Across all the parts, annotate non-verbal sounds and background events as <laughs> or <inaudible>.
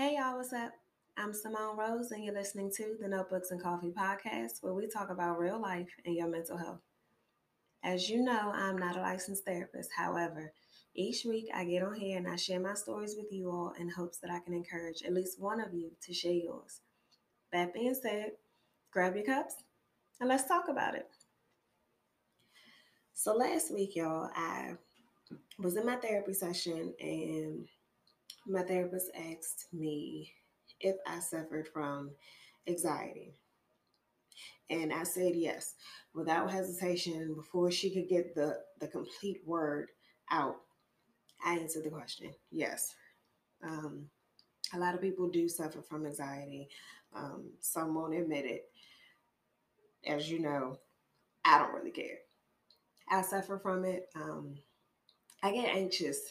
Hey y'all, what's up? I'm Simone Rose, and you're listening to the Notebooks and Coffee podcast, where we talk about real life and your mental health. As you know, I'm not a licensed therapist. However, each week I get on here and I share my stories with you all in hopes that I can encourage at least one of you to share yours. That being said, grab your cups and let's talk about it. So, last week, y'all, I was in my therapy session and my therapist asked me if I suffered from anxiety. And I said yes, without hesitation, before she could get the, the complete word out. I answered the question yes. Um, a lot of people do suffer from anxiety. Um, some won't admit it. As you know, I don't really care. I suffer from it. Um, I get anxious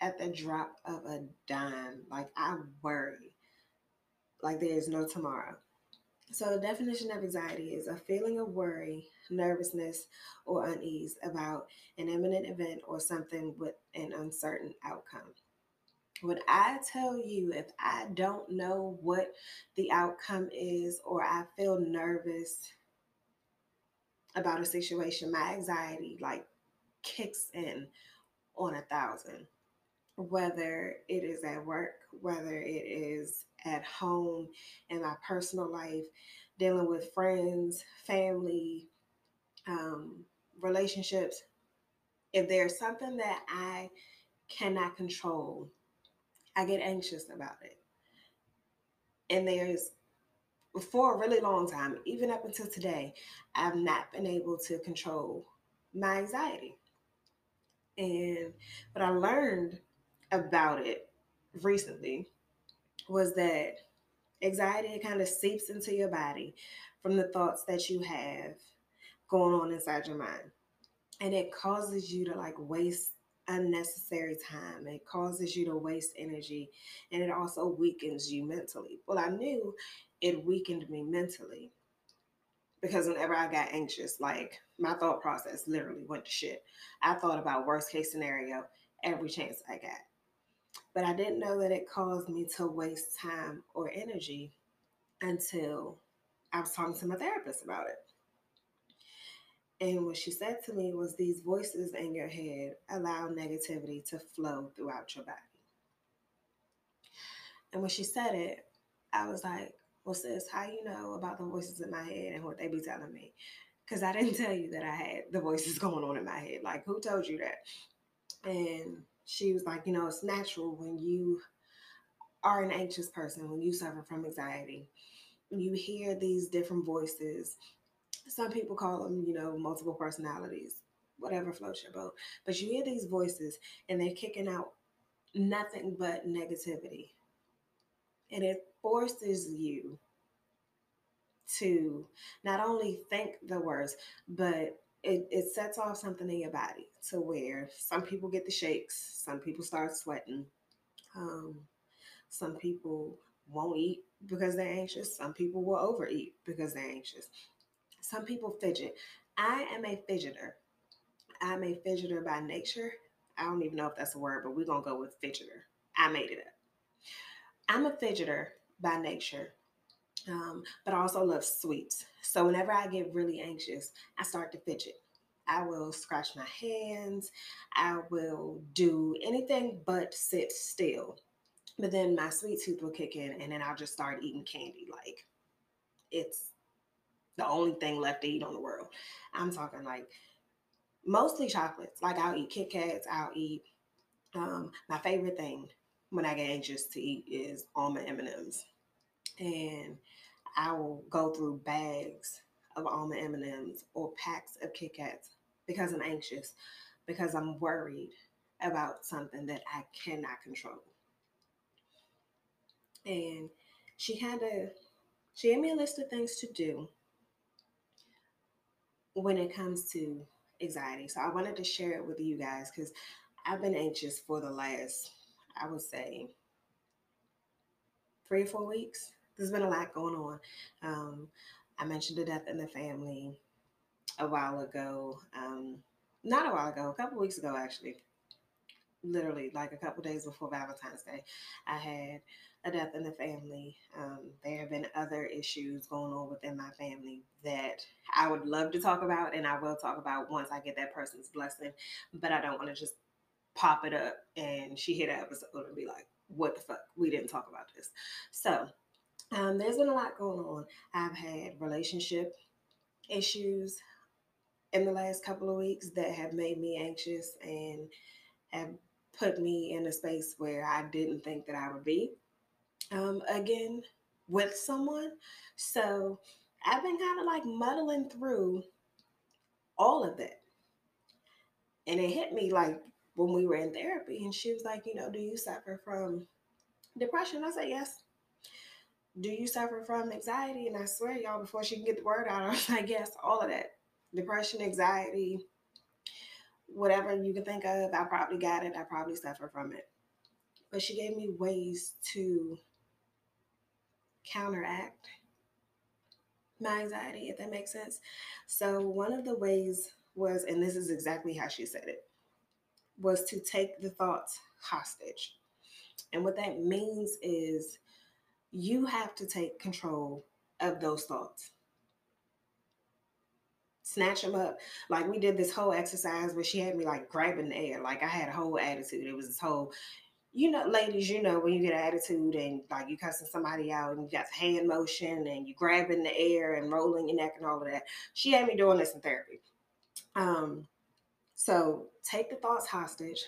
at the drop of a dime. Like I worry like there is no tomorrow. So, the definition of anxiety is a feeling of worry, nervousness, or unease about an imminent event or something with an uncertain outcome. When I tell you, if I don't know what the outcome is, or I feel nervous about a situation, my anxiety like kicks in on a thousand whether it is at work, whether it is at home, in my personal life, dealing with friends, family, um, relationships. If there's something that I cannot control, I get anxious about it. And there's, for a really long time, even up until today, I've not been able to control my anxiety. And what I learned about it recently was that anxiety kind of seeps into your body from the thoughts that you have going on inside your mind. And it causes you to like waste unnecessary time. It causes you to waste energy and it also weakens you mentally. Well, I knew it weakened me mentally because whenever I got anxious, like my thought process literally went to shit. I thought about worst case scenario every chance I got. But I didn't know that it caused me to waste time or energy until I was talking to my therapist about it. And what she said to me was these voices in your head allow negativity to flow throughout your body. And when she said it, I was like, well, sis, how you know about the voices in my head and what they be telling me? Because I didn't <laughs> tell you that I had the voices <laughs> going on in my head. Like, who told you that? And she was like, you know, it's natural when you are an anxious person, when you suffer from anxiety, you hear these different voices. Some people call them, you know, multiple personalities, whatever floats your boat. But you hear these voices and they're kicking out nothing but negativity. And it forces you to not only think the worst, but it, it sets off something in your body to where some people get the shakes, some people start sweating, um, some people won't eat because they're anxious, some people will overeat because they're anxious, some people fidget. I am a fidgeter. I'm a fidgeter by nature. I don't even know if that's a word, but we're going to go with fidgeter. I made it up. I'm a fidgeter by nature um, but I also love sweets. So whenever I get really anxious, I start to fidget. I will scratch my hands. I will do anything but sit still. But then my sweet tooth will kick in, and then I'll just start eating candy. Like it's the only thing left to eat on the world. I'm talking like mostly chocolates. Like I'll eat Kit Kats. I'll eat um, my favorite thing when I get anxious to eat is almond M&Ms. And I will go through bags of almond M&Ms or packs of Kit Kats because I'm anxious, because I'm worried about something that I cannot control. And she had to, she gave me a list of things to do when it comes to anxiety. So I wanted to share it with you guys because I've been anxious for the last, I would say, three or four weeks there's been a lot going on. Um, I mentioned a death in the family a while ago. Um, not a while ago, a couple weeks ago, actually. literally like a couple days before Valentine's Day, I had a death in the family. Um, there have been other issues going on within my family that I would love to talk about, and I will talk about once I get that person's blessing. But I don't want to just pop it up and she hit an episode and be like, "What the fuck? We didn't talk about this." So um, there's been a lot going on. I've had relationship issues in the last couple of weeks that have made me anxious and have put me in a space where I didn't think that I would be um, again with someone. So I've been kind of like muddling through all of that. And it hit me like when we were in therapy, and she was like, You know, do you suffer from depression? I said, Yes. Do you suffer from anxiety? And I swear, y'all, before she can get the word out, <laughs> I was like, Yes, all of that depression, anxiety, whatever you can think of, I probably got it. I probably suffer from it. But she gave me ways to counteract my anxiety, if that makes sense. So, one of the ways was, and this is exactly how she said it, was to take the thoughts hostage. And what that means is you have to take control of those thoughts snatch them up. Like we did this whole exercise where she had me like grabbing the air. Like I had a whole attitude. It was this whole, you know, ladies, you know, when you get an attitude and like you cussing somebody out and you got hand motion and you grabbing the air and rolling your neck and all of that. She had me doing this in therapy. Um, so take the thoughts hostage.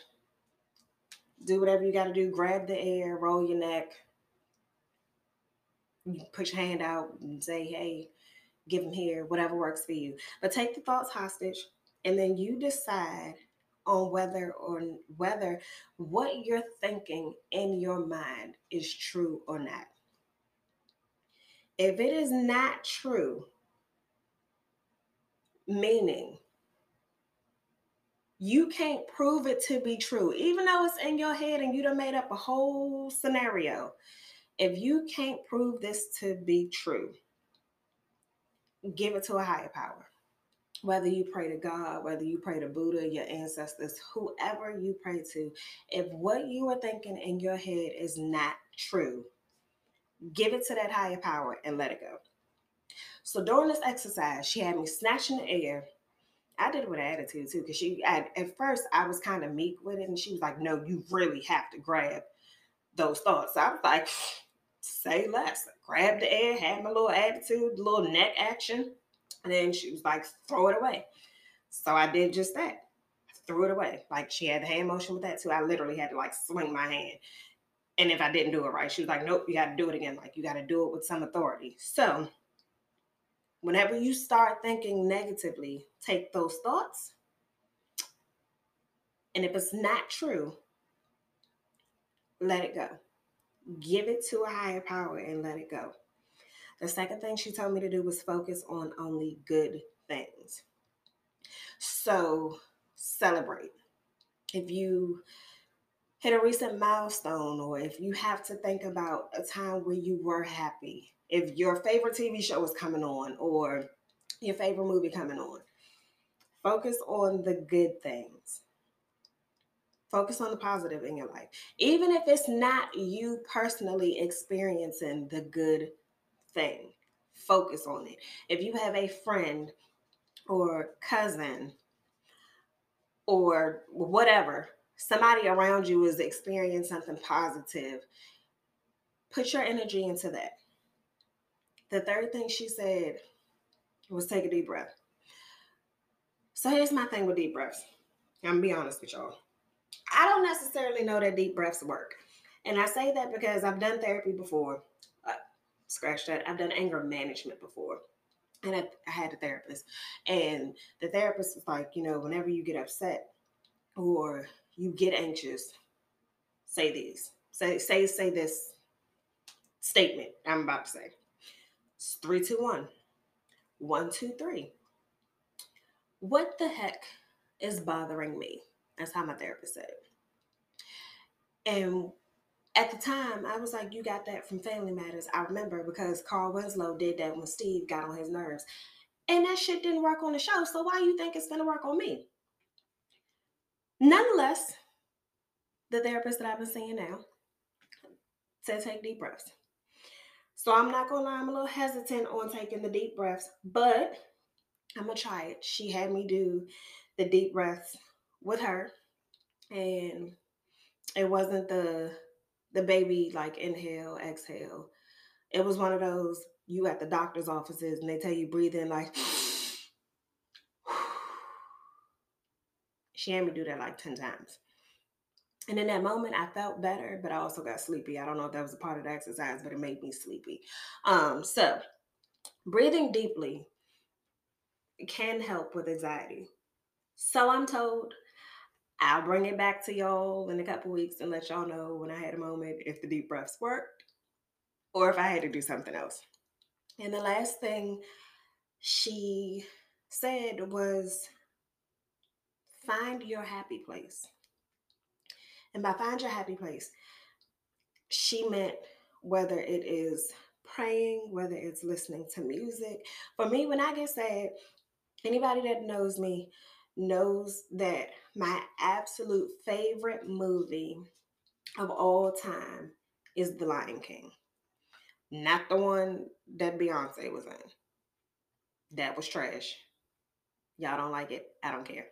Do whatever you got to do. Grab the air, roll your neck. You put your hand out and say, "Hey, give them here, whatever works for you. But take the thoughts hostage and then you decide on whether or whether what you're thinking in your mind is true or not. If it is not true, meaning you can't prove it to be true, even though it's in your head and you done made up a whole scenario. If you can't prove this to be true, give it to a higher power. Whether you pray to God, whether you pray to Buddha, your ancestors, whoever you pray to, if what you are thinking in your head is not true, give it to that higher power and let it go. So during this exercise, she had me snatching the air. I did it with an attitude too, because she at, at first I was kind of meek with it, and she was like, "No, you really have to grab those thoughts." So I was like, say less. Grab the air, had my little attitude, little neck action, and then she was like, throw it away. So I did just that. threw it away. Like she had the hand motion with that too. I literally had to like swing my hand. And if I didn't do it right, she was like, nope, you got to do it again. Like you got to do it with some authority. So whenever you start thinking negatively, take those thoughts. And if it's not true, let it go give it to a higher power and let it go. The second thing she told me to do was focus on only good things. So celebrate. If you hit a recent milestone, or if you have to think about a time where you were happy, if your favorite TV show is coming on, or your favorite movie coming on, focus on the good things. Focus on the positive in your life. Even if it's not you personally experiencing the good thing, focus on it. If you have a friend or cousin or whatever, somebody around you is experiencing something positive, put your energy into that. The third thing she said was take a deep breath. So here's my thing with deep breaths. I'm gonna be honest with y'all. I don't necessarily know that deep breaths work. And I say that because I've done therapy before. Uh, scratch that. I've done anger management before. And I, I had a therapist. And the therapist was like, you know, whenever you get upset or you get anxious, say these. Say, say, say this statement I'm about to say. It's three, two, one. One, two, three. What the heck is bothering me? That's how my therapist said it. And at the time, I was like, You got that from Family Matters. I remember because Carl Winslow did that when Steve got on his nerves. And that shit didn't work on the show. So why you think it's gonna work on me? Nonetheless, the therapist that I've been seeing now said take deep breaths. So I'm not gonna lie, I'm a little hesitant on taking the deep breaths, but I'm gonna try it. She had me do the deep breaths with her, and it wasn't the the baby like inhale, exhale. It was one of those you at the doctor's offices and they tell you breathe in like she had me do that like 10 times. And in that moment, I felt better, but I also got sleepy. I don't know if that was a part of the exercise, but it made me sleepy. Um, so breathing deeply can help with anxiety. So I'm told I'll bring it back to y'all in a couple weeks and let y'all know when I had a moment if the deep breaths worked or if I had to do something else. And the last thing she said was find your happy place. And by find your happy place, she meant whether it is praying, whether it's listening to music. For me, when I get sad, anybody that knows me knows that my absolute favorite movie of all time is The Lion King. Not the one that Beyonce was in. That was trash. Y'all don't like it. I don't care.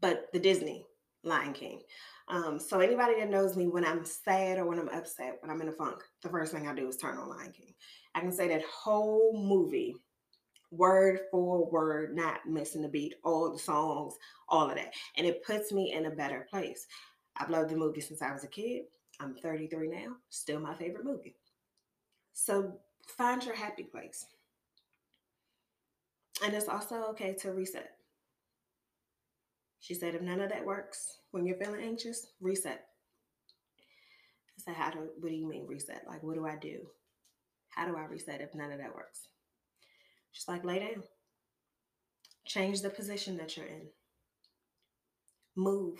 But the Disney Lion King. Um, so anybody that knows me when I'm sad or when I'm upset, when I'm in a funk, the first thing I do is turn on Lion King. I can say that whole movie, word for word, not missing a beat, all the songs, all of that. And it puts me in a better place. I've loved the movie since I was a kid. I'm 33 now, still my favorite movie. So find your happy place. And it's also okay to reset. She said, if none of that works when you're feeling anxious, reset. I said, how do, what do you mean reset? Like, what do I do? How do I reset if none of that works? She's like, lay down. Change the position that you're in. Move.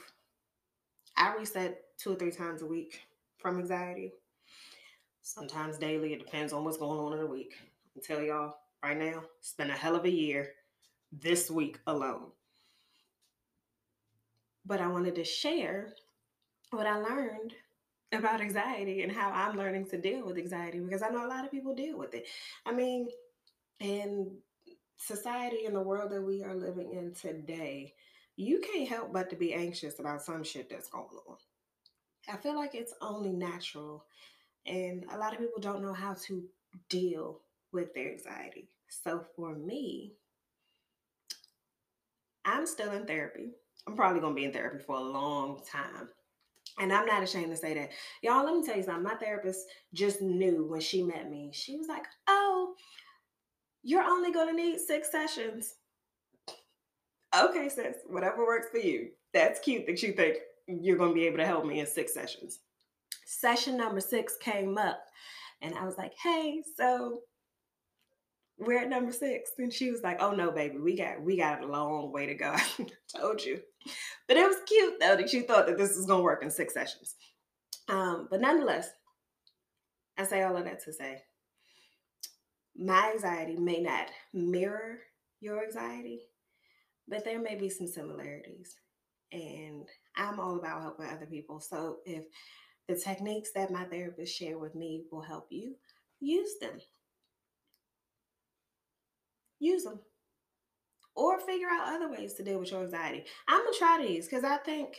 I reset two or three times a week from anxiety sometimes daily. It depends on what's going on in the week. I tell y'all right now, it's been a hell of a year this week alone. But I wanted to share what I learned about anxiety and how I'm learning to deal with anxiety because I know a lot of people deal with it. I mean, in society and the world that we are living in today, you can't help but to be anxious about some shit that's going on. I feel like it's only natural and a lot of people don't know how to deal with their anxiety. So for me, I'm still in therapy. I'm probably going to be in therapy for a long time. And I'm not ashamed to say that. Y'all, let me tell you something. My therapist just knew when she met me. She was like, oh, you're only going to need six sessions. Okay, sis, whatever works for you. That's cute that you think you're going to be able to help me in six sessions session number six came up and I was like, hey, so we're at number six. And she was like, oh no, baby, we got we got a long way to go. <laughs> I told you. But it was cute though that you thought that this was gonna work in six sessions. Um, but nonetheless, I say all of that to say my anxiety may not mirror your anxiety, but there may be some similarities. And I'm all about helping other people. So if the techniques that my therapist shared with me will help you. Use them. Use them. Or figure out other ways to deal with your anxiety. I'm going to try these because I think,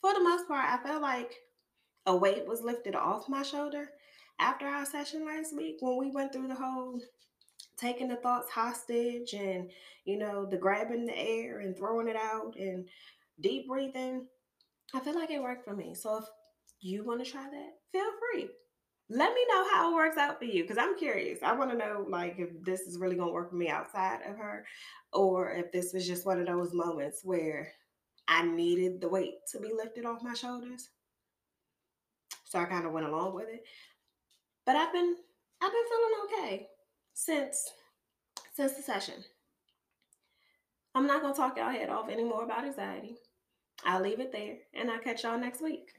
for the most part, I felt like a weight was lifted off my shoulder after our session last week when we went through the whole taking the thoughts hostage and, you know, the grabbing the air and throwing it out and deep breathing. I feel like it worked for me. So if you want to try that, feel free. Let me know how it works out for you because I'm curious. I want to know like if this is really going to work for me outside of her or if this was just one of those moments where I needed the weight to be lifted off my shoulders. So I kind of went along with it. But I've been I've been feeling okay since since the session. I'm not gonna talk y'all head off anymore about anxiety. I'll leave it there and I'll catch y'all next week.